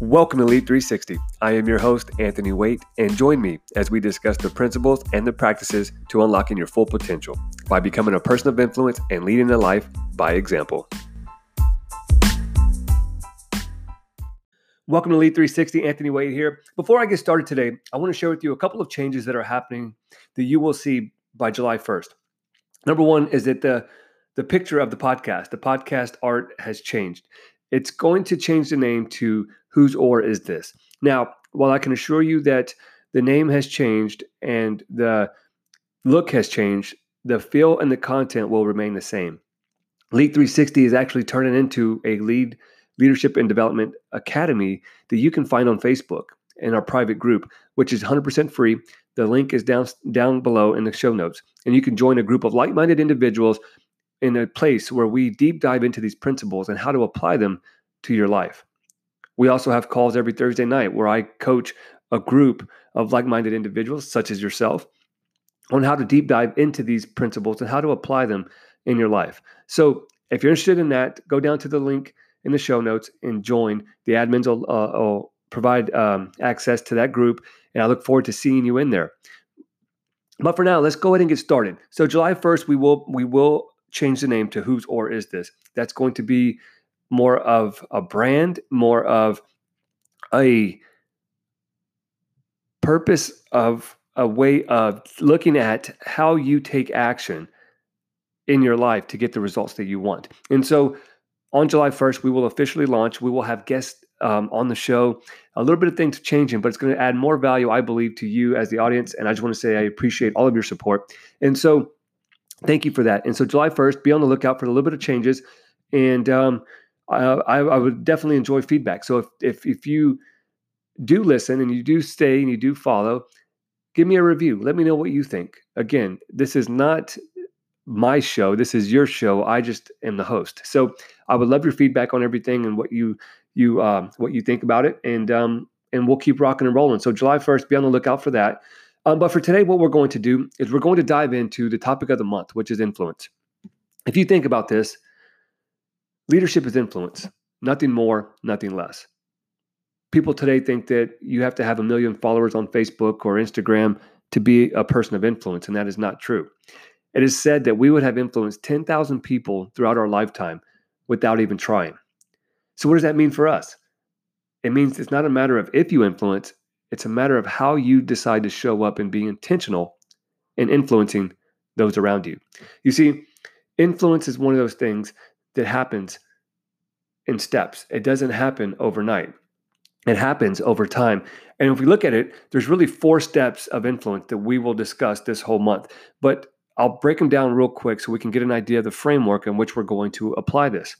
Welcome to Lead 360. I am your host, Anthony Waite, and join me as we discuss the principles and the practices to unlocking your full potential by becoming a person of influence and leading a life by example. Welcome to Lead 360. Anthony Waite here. Before I get started today, I want to share with you a couple of changes that are happening that you will see by July 1st. Number one is that the the picture of the podcast, the podcast art has changed. It's going to change the name to Whose Or Is This? Now, while I can assure you that the name has changed and the look has changed, the feel and the content will remain the same. Lead 360 is actually turning into a lead leadership and development academy that you can find on Facebook in our private group, which is 100% free. The link is down down below in the show notes, and you can join a group of like-minded individuals in a place where we deep dive into these principles and how to apply them to your life. We also have calls every Thursday night where I coach a group of like minded individuals, such as yourself, on how to deep dive into these principles and how to apply them in your life. So, if you're interested in that, go down to the link in the show notes and join. The admins will, uh, will provide um, access to that group, and I look forward to seeing you in there. But for now, let's go ahead and get started. So, July 1st, we will we will change the name to Whose or Is This? That's going to be more of a brand, more of a purpose of a way of looking at how you take action in your life to get the results that you want. And so on July 1st, we will officially launch. We will have guests um, on the show. A little bit of things changing, but it's going to add more value, I believe, to you as the audience. And I just want to say I appreciate all of your support. And so thank you for that. And so July 1st, be on the lookout for a little bit of changes. And um, I, I, would definitely enjoy feedback. So if, if if you do listen and you do stay and you do follow, give me a review. Let me know what you think. Again, this is not my show. This is your show. I just am the host. So I would love your feedback on everything and what you you um, what you think about it. And um, and we'll keep rocking and rolling. So July first, be on the lookout for that. Um, but for today, what we're going to do is we're going to dive into the topic of the month, which is influence. If you think about this, Leadership is influence, nothing more, nothing less. People today think that you have to have a million followers on Facebook or Instagram to be a person of influence, and that is not true. It is said that we would have influenced 10,000 people throughout our lifetime without even trying. So, what does that mean for us? It means it's not a matter of if you influence, it's a matter of how you decide to show up and be intentional in influencing those around you. You see, influence is one of those things that happens in steps. It doesn't happen overnight. It happens over time. And if we look at it, there's really four steps of influence that we will discuss this whole month. But I'll break them down real quick so we can get an idea of the framework in which we're going to apply this.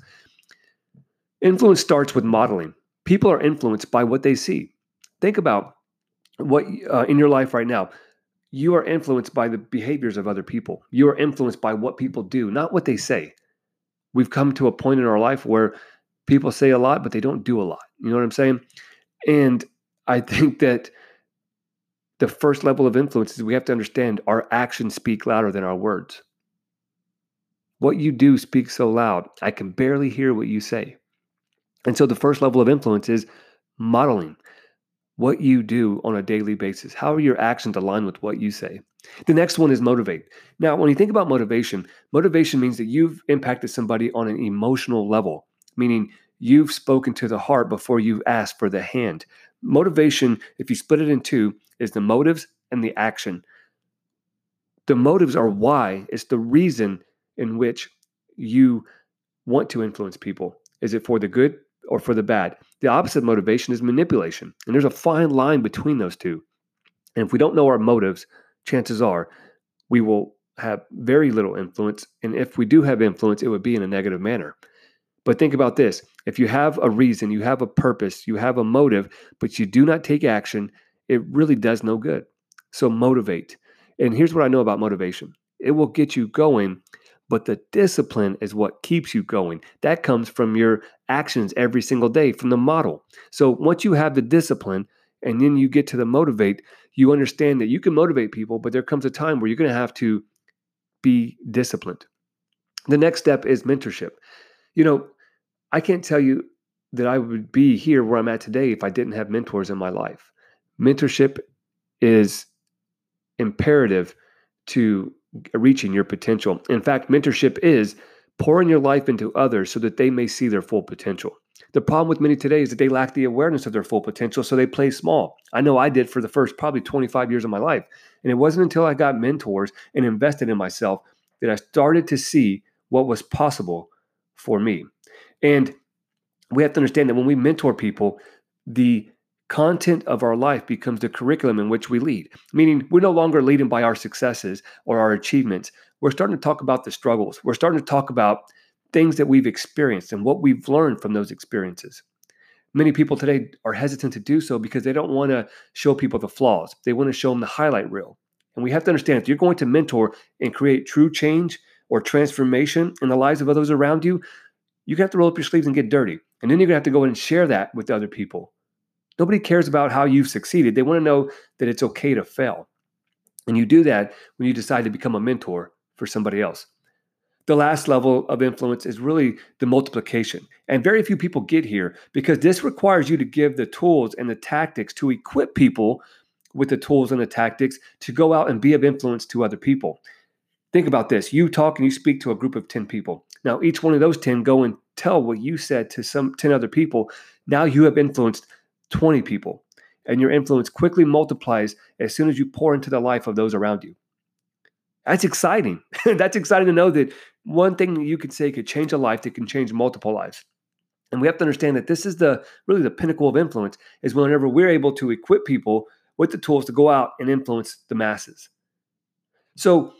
Influence starts with modeling. People are influenced by what they see. Think about what uh, in your life right now. You are influenced by the behaviors of other people. You are influenced by what people do, not what they say we've come to a point in our life where people say a lot, but they don't do a lot. You know what I'm saying? And I think that the first level of influence is we have to understand our actions speak louder than our words. What you do speaks so loud, I can barely hear what you say. And so the first level of influence is modeling what you do on a daily basis. How are your actions aligned with what you say? The next one is motivate. Now, when you think about motivation, motivation means that you've impacted somebody on an emotional level, meaning you've spoken to the heart before you've asked for the hand. Motivation, if you split it in two, is the motives and the action. The motives are why, it's the reason in which you want to influence people. Is it for the good or for the bad? The opposite motivation is manipulation. And there's a fine line between those two. And if we don't know our motives, chances are we will have very little influence. And if we do have influence, it would be in a negative manner. But think about this if you have a reason, you have a purpose, you have a motive, but you do not take action, it really does no good. So motivate. And here's what I know about motivation it will get you going, but the discipline is what keeps you going. That comes from your actions every single day, from the model. So once you have the discipline and then you get to the motivate, you understand that you can motivate people, but there comes a time where you're going to have to be disciplined. The next step is mentorship. You know, I can't tell you that I would be here where I'm at today if I didn't have mentors in my life. Mentorship is imperative to reaching your potential. In fact, mentorship is pouring your life into others so that they may see their full potential. The problem with many today is that they lack the awareness of their full potential, so they play small. I know I did for the first probably 25 years of my life. And it wasn't until I got mentors and invested in myself that I started to see what was possible for me. And we have to understand that when we mentor people, the content of our life becomes the curriculum in which we lead, meaning we're no longer leading by our successes or our achievements. We're starting to talk about the struggles. We're starting to talk about things that we've experienced and what we've learned from those experiences. Many people today are hesitant to do so because they don't want to show people the flaws. They want to show them the highlight reel. And we have to understand if you're going to mentor and create true change or transformation in the lives of others around you, you have to roll up your sleeves and get dirty. And then you're going to have to go and share that with other people. Nobody cares about how you've succeeded. They want to know that it's okay to fail. And you do that when you decide to become a mentor for somebody else. The last level of influence is really the multiplication. And very few people get here because this requires you to give the tools and the tactics to equip people with the tools and the tactics to go out and be of influence to other people. Think about this. You talk and you speak to a group of 10 people. Now, each one of those 10 go and tell what you said to some 10 other people. Now you have influenced 20 people, and your influence quickly multiplies as soon as you pour into the life of those around you. That's exciting. That's exciting to know that one thing you could say could change a life that can change multiple lives. And we have to understand that this is the really the pinnacle of influence is whenever we're able to equip people with the tools to go out and influence the masses. So,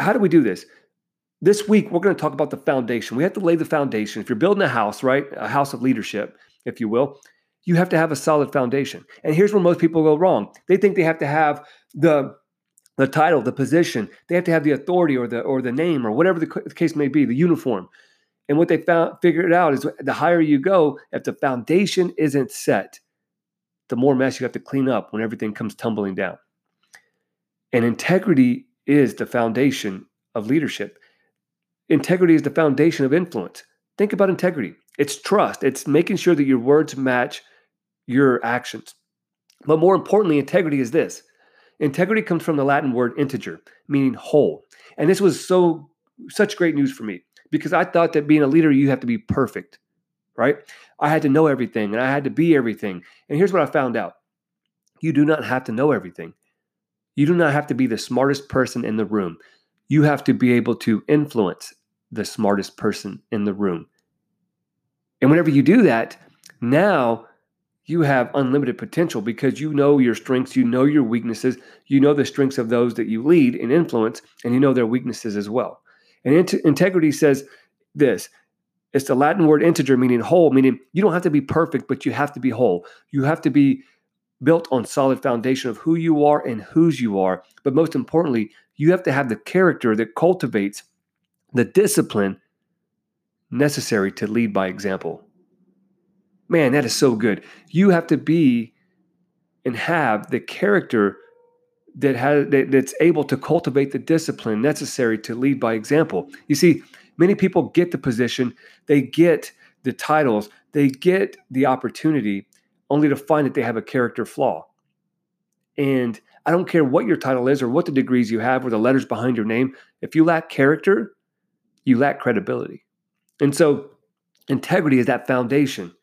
how do we do this? This week, we're going to talk about the foundation. We have to lay the foundation. If you're building a house, right, a house of leadership, if you will, you have to have a solid foundation. And here's where most people go wrong. They think they have to have the the title, the position, they have to have the authority or the or the name or whatever the case may be, the uniform. And what they found figured out is the higher you go, if the foundation isn't set, the more mess you have to clean up when everything comes tumbling down. And integrity is the foundation of leadership. Integrity is the foundation of influence. Think about integrity. It's trust. It's making sure that your words match your actions. But more importantly, integrity is this integrity comes from the Latin word integer, meaning whole. And this was so such great news for me because I thought that being a leader, you have to be perfect, right? I had to know everything and I had to be everything. And here's what I found out you do not have to know everything. You do not have to be the smartest person in the room. You have to be able to influence the smartest person in the room. And whenever you do that, now you have unlimited potential because you know your strengths, you know your weaknesses, you know the strengths of those that you lead and influence, and you know their weaknesses as well. And int- integrity says this it's the Latin word integer, meaning whole, meaning you don't have to be perfect, but you have to be whole. You have to be built on solid foundation of who you are and whose you are. But most importantly, you have to have the character that cultivates the discipline necessary to lead by example. Man, that is so good. You have to be and have the character that has that, that's able to cultivate the discipline necessary to lead by example. You see, many people get the position, they get the titles, they get the opportunity only to find that they have a character flaw. And I don't care what your title is or what the degrees you have or the letters behind your name, if you lack character, you lack credibility. And so integrity is that foundation.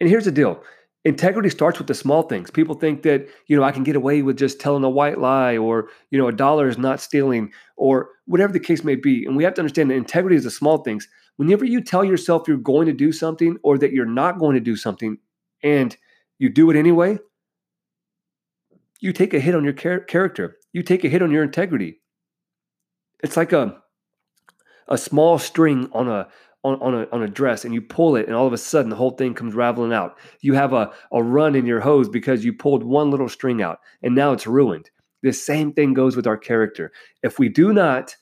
And here's the deal. Integrity starts with the small things. People think that, you know, I can get away with just telling a white lie or, you know, a dollar is not stealing or whatever the case may be. And we have to understand that integrity is the small things. Whenever you tell yourself you're going to do something or that you're not going to do something and you do it anyway, you take a hit on your char- character. You take a hit on your integrity. It's like a a small string on a on, on, a, on a dress and you pull it and all of a sudden the whole thing comes raveling out. You have a, a run in your hose because you pulled one little string out and now it's ruined. The same thing goes with our character. If we do not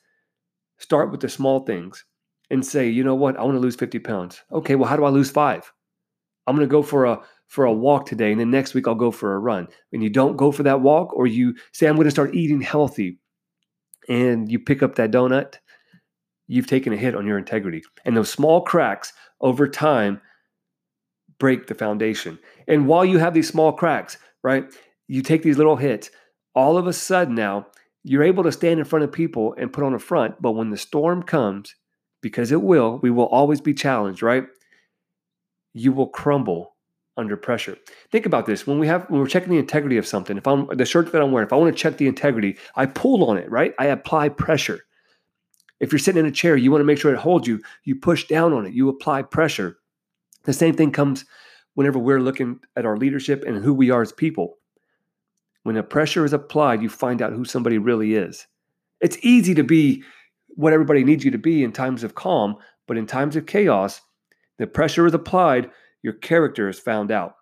start with the small things and say, you know what, I want to lose 50 pounds. Okay, well, how do I lose five? I'm going to go for a for a walk today and then next week I'll go for a run. And you don't go for that walk or you say I'm going to start eating healthy and you pick up that donut, you've taken a hit on your integrity. And those small cracks over time break the foundation. And while you have these small cracks, right, you take these little hits, all of a sudden now you're able to stand in front of people and put on a front. But when the storm comes, because it will, we will always be challenged, right? You will crumble under pressure. Think about this. When we have when we're checking the integrity of something, if I'm the shirt that I'm wearing, if I want to check the integrity, I pull on it, right? I apply pressure. If you're sitting in a chair, you want to make sure it holds you, you push down on it, you apply pressure. The same thing comes whenever we're looking at our leadership and who we are as people. When a pressure is applied, you find out who somebody really is. It's easy to be what everybody needs you to be in times of calm, but in times of chaos, the pressure is applied, your character is found out.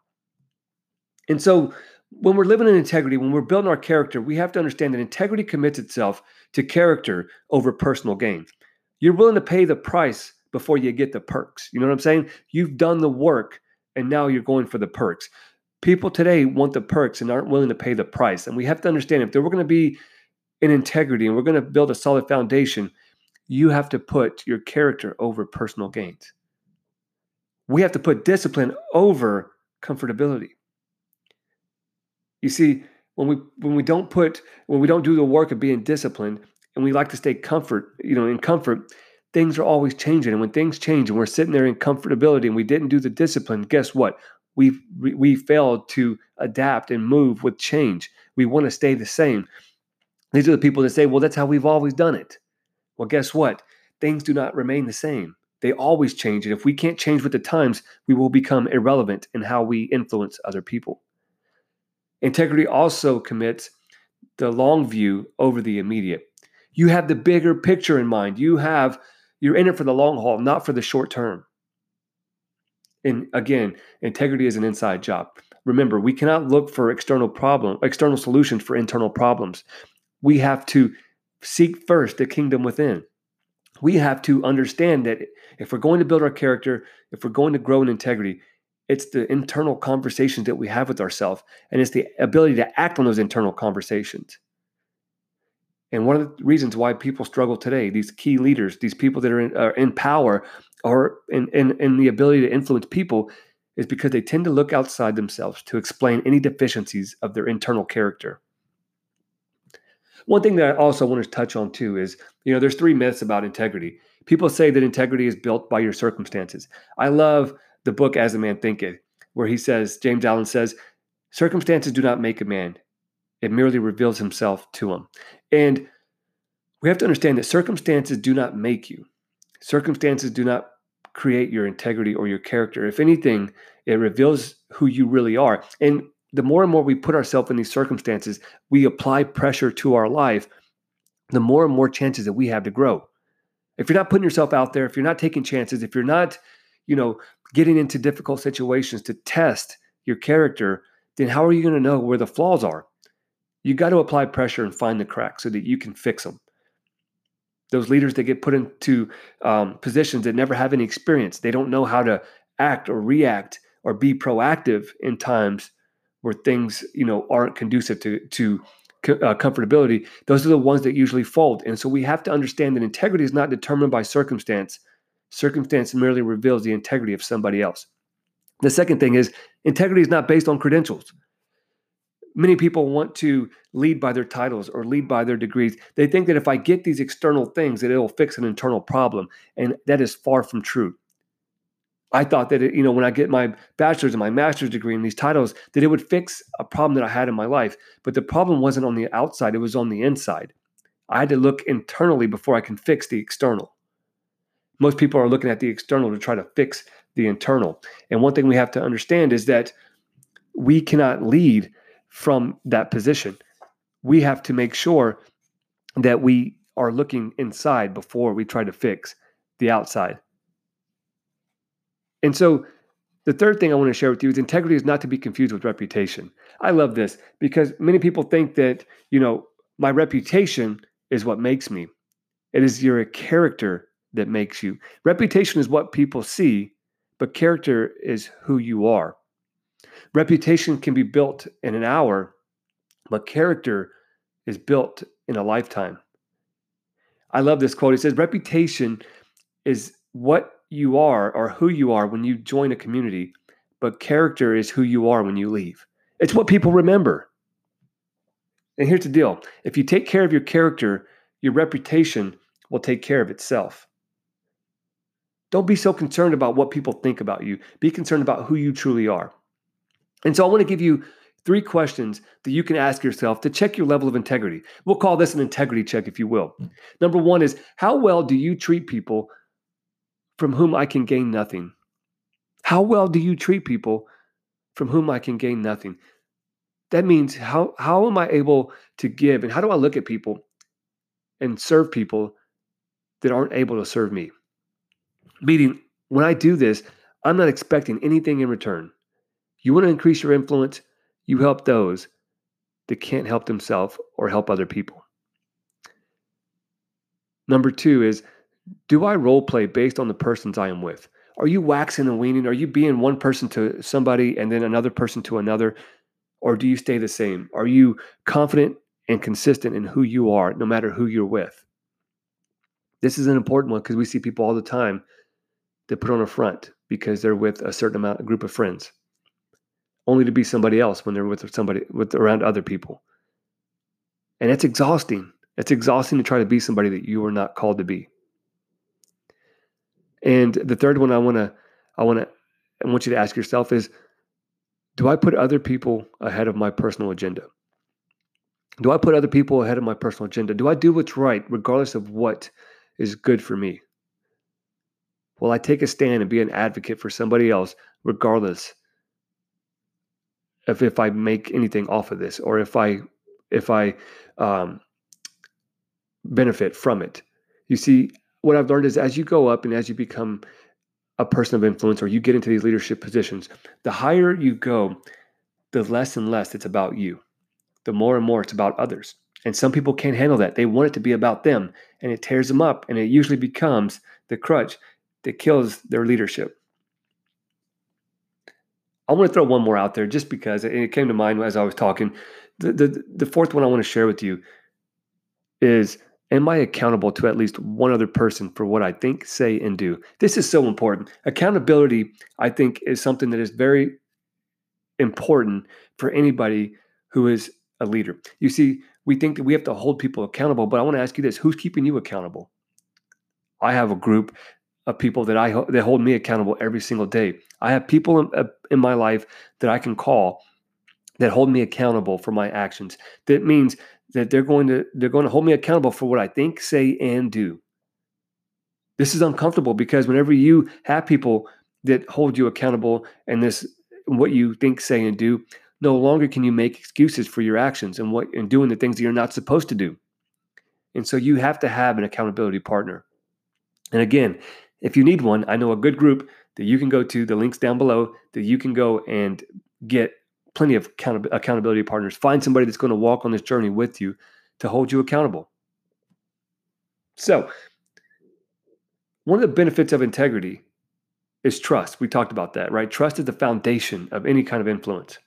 And so, when we're living in integrity, when we're building our character, we have to understand that integrity commits itself to character over personal gain. You're willing to pay the price before you get the perks. You know what I'm saying? You've done the work and now you're going for the perks. People today want the perks and aren't willing to pay the price. And we have to understand if we're going to be in integrity and we're going to build a solid foundation, you have to put your character over personal gains. We have to put discipline over comfortability. You see, when we when we don't put when we don't do the work of being disciplined and we like to stay comfort, you know, in comfort, things are always changing. And when things change and we're sitting there in comfortability and we didn't do the discipline, guess what? we we failed to adapt and move with change. We want to stay the same. These are the people that say, "Well, that's how we've always done it." Well, guess what? Things do not remain the same. They always change, and if we can't change with the times, we will become irrelevant in how we influence other people. Integrity also commits the long view over the immediate. You have the bigger picture in mind. You have you're in it for the long haul, not for the short term. And again, integrity is an inside job. Remember, we cannot look for external problem, external solutions for internal problems. We have to seek first the kingdom within. We have to understand that if we're going to build our character, if we're going to grow in integrity, it's the internal conversations that we have with ourselves, and it's the ability to act on those internal conversations. And one of the reasons why people struggle today, these key leaders, these people that are in, are in power, or in, in, in the ability to influence people is because they tend to look outside themselves to explain any deficiencies of their internal character. One thing that I also want to touch on too is, you know, there's three myths about integrity. People say that integrity is built by your circumstances. I love the book As a Man Thinketh, where he says, James Allen says, circumstances do not make a man. It merely reveals himself to him. And we have to understand that circumstances do not make you. Circumstances do not create your integrity or your character. If anything, it reveals who you really are. And the more and more we put ourselves in these circumstances, we apply pressure to our life, the more and more chances that we have to grow. If you're not putting yourself out there, if you're not taking chances, if you're not, you know, getting into difficult situations to test your character, then how are you going to know where the flaws are? You got to apply pressure and find the cracks so that you can fix them those leaders that get put into um, positions that never have any experience they don't know how to act or react or be proactive in times where things you know aren't conducive to to uh, comfortability. Those are the ones that usually fold and so we have to understand that integrity is not determined by circumstance circumstance merely reveals the integrity of somebody else the second thing is integrity is not based on credentials Many people want to lead by their titles or lead by their degrees. They think that if I get these external things, that it'll fix an internal problem, and that is far from true. I thought that it, you know when I get my bachelor's and my master's degree and these titles, that it would fix a problem that I had in my life. But the problem wasn't on the outside; it was on the inside. I had to look internally before I can fix the external. Most people are looking at the external to try to fix the internal. And one thing we have to understand is that we cannot lead from that position. We have to make sure that we are looking inside before we try to fix the outside. And so, the third thing I want to share with you is integrity is not to be confused with reputation. I love this because many people think that, you know, my reputation is what makes me. It is your character that makes you. Reputation is what people see, but character is who you are. Reputation can be built in an hour, but character is built in a lifetime. I love this quote. It says, Reputation is what you are or who you are when you join a community, but character is who you are when you leave. It's what people remember. And here's the deal if you take care of your character, your reputation will take care of itself. Don't be so concerned about what people think about you. Be concerned about who you truly are. And so I want to give you three questions that you can ask yourself to check your level of integrity. We'll call this an integrity check, if you will. Hmm. Number one is how well do you treat people from whom I can gain nothing? How well do you treat people from whom I can gain nothing? That means how, how am I able to give and how do I look at people and serve people that aren't able to serve me? Meaning, when I do this, I'm not expecting anything in return. You want to increase your influence, you help those that can't help themselves or help other people. Number two is do I role play based on the persons I am with? Are you waxing and weaning? Are you being one person to somebody and then another person to another? Or do you stay the same? Are you confident and consistent in who you are, no matter who you're with? This is an important one because we see people all the time that put on a front because they're with a certain amount, a group of friends, only to be somebody else when they're with somebody with around other people. And it's exhausting. It's exhausting to try to be somebody that you are not called to be. And the third one I want to I want to I want you to ask yourself is do I put other people ahead of my personal agenda? Do I put other people ahead of my personal agenda? Do I do what's right regardless of what is good for me? Will I take a stand and be an advocate for somebody else regardless of if I make anything off of this or if I if I um, benefit from it? You see, what I've learned is as you go up and as you become a person of influence or you get into these leadership positions, the higher you go, the less and less it's about you. The more and more it's about others. And some people can't handle that. They want it to be about them and it tears them up and it usually becomes the crutch that kills their leadership. I want to throw one more out there just because it came to mind as I was talking. The, the, the fourth one I want to share with you is Am I accountable to at least one other person for what I think, say, and do? This is so important. Accountability, I think, is something that is very important for anybody who is a leader. You see, we think that we have to hold people accountable, but I want to ask you this who's keeping you accountable? I have a group of people that I that hold me accountable every single day. I have people in, uh, in my life that I can call that hold me accountable for my actions. That means that they're going to they're going to hold me accountable for what I think, say, and do. This is uncomfortable because whenever you have people that hold you accountable and this what you think, say, and do, no longer can you make excuses for your actions and what and doing the things that you're not supposed to do. And so you have to have an accountability partner. And again, if you need one, I know a good group that you can go to, the links down below, that you can go and get plenty of account- accountability partners. Find somebody that's going to walk on this journey with you to hold you accountable. So, one of the benefits of integrity is trust. We talked about that, right? Trust is the foundation of any kind of influence.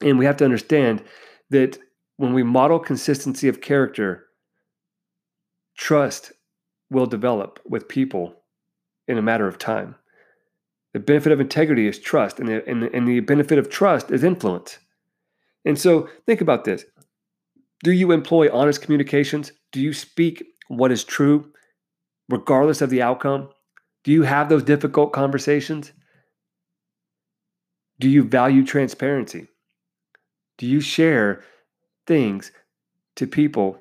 And we have to understand that when we model consistency of character, trust will develop with people in a matter of time. The benefit of integrity is trust, and the, and, the, and the benefit of trust is influence. And so think about this Do you employ honest communications? Do you speak what is true, regardless of the outcome? Do you have those difficult conversations? Do you value transparency? Do you share things to people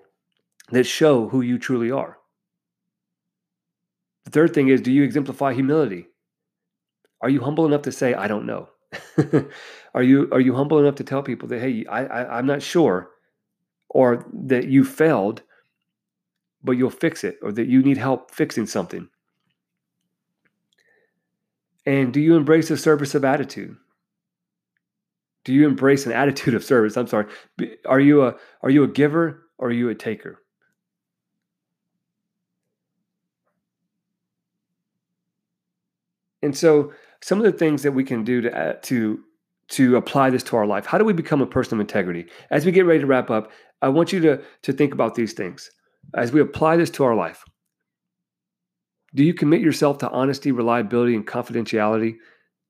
that show who you truly are? The third thing is do you exemplify humility? Are you humble enough to say, I don't know? are you are you humble enough to tell people that hey, I, I I'm not sure, or that you failed, but you'll fix it, or that you need help fixing something? And do you embrace a service of attitude? Do you embrace an attitude of service? I'm sorry. Are you a are you a giver or are you a taker? And so some of the things that we can do to uh, to to apply this to our life. How do we become a person of integrity? As we get ready to wrap up, I want you to to think about these things as we apply this to our life. Do you commit yourself to honesty, reliability, and confidentiality? Do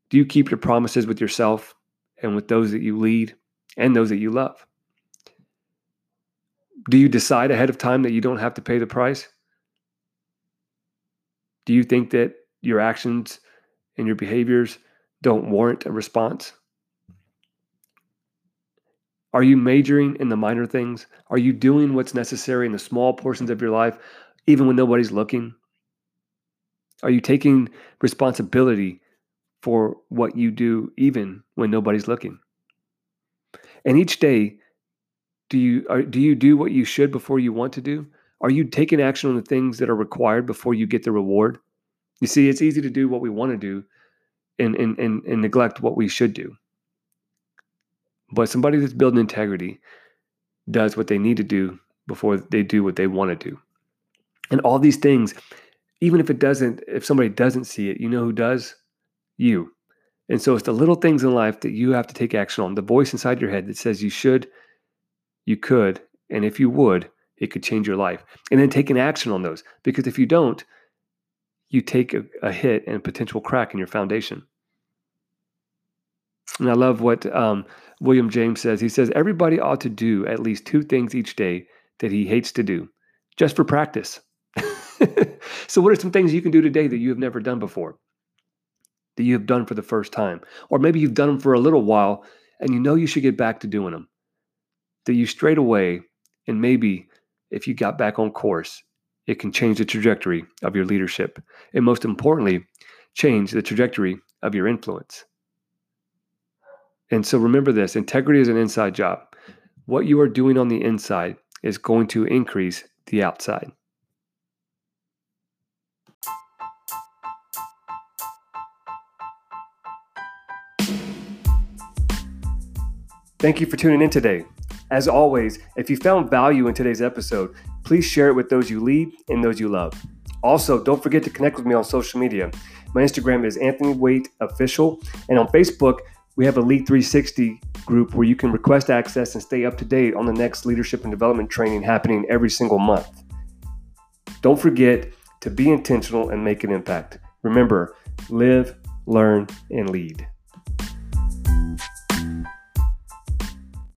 Do you keep your promises with yourself and with those that you lead and those that you love? Do you decide ahead of time that you don't have to pay the price? Do you think that your actions and your behaviors don't warrant a response? Are you majoring in the minor things? Are you doing what's necessary in the small portions of your life, even when nobody's looking? Are you taking responsibility for what you do, even when nobody's looking? And each day, do you are, do you do what you should before you want to do? Are you taking action on the things that are required before you get the reward? You see, it's easy to do what we want to do and, and, and, and neglect what we should do. But somebody that's building integrity does what they need to do before they do what they want to do. And all these things, even if it doesn't, if somebody doesn't see it, you know who does? You. And so it's the little things in life that you have to take action on. The voice inside your head that says you should, you could, and if you would, it could change your life. And then taking action on those. Because if you don't, you take a, a hit and a potential crack in your foundation. And I love what um, William James says. He says, Everybody ought to do at least two things each day that he hates to do, just for practice. so, what are some things you can do today that you have never done before? That you have done for the first time? Or maybe you've done them for a little while and you know you should get back to doing them. That you straight away, and maybe if you got back on course, it can change the trajectory of your leadership. And most importantly, change the trajectory of your influence. And so remember this integrity is an inside job. What you are doing on the inside is going to increase the outside. Thank you for tuning in today. As always, if you found value in today's episode, please share it with those you lead and those you love. Also, don't forget to connect with me on social media. My Instagram is Anthony Waite Official, and on Facebook, we have a Lead 360 group where you can request access and stay up to date on the next leadership and development training happening every single month. Don't forget to be intentional and make an impact. Remember, live, learn, and lead.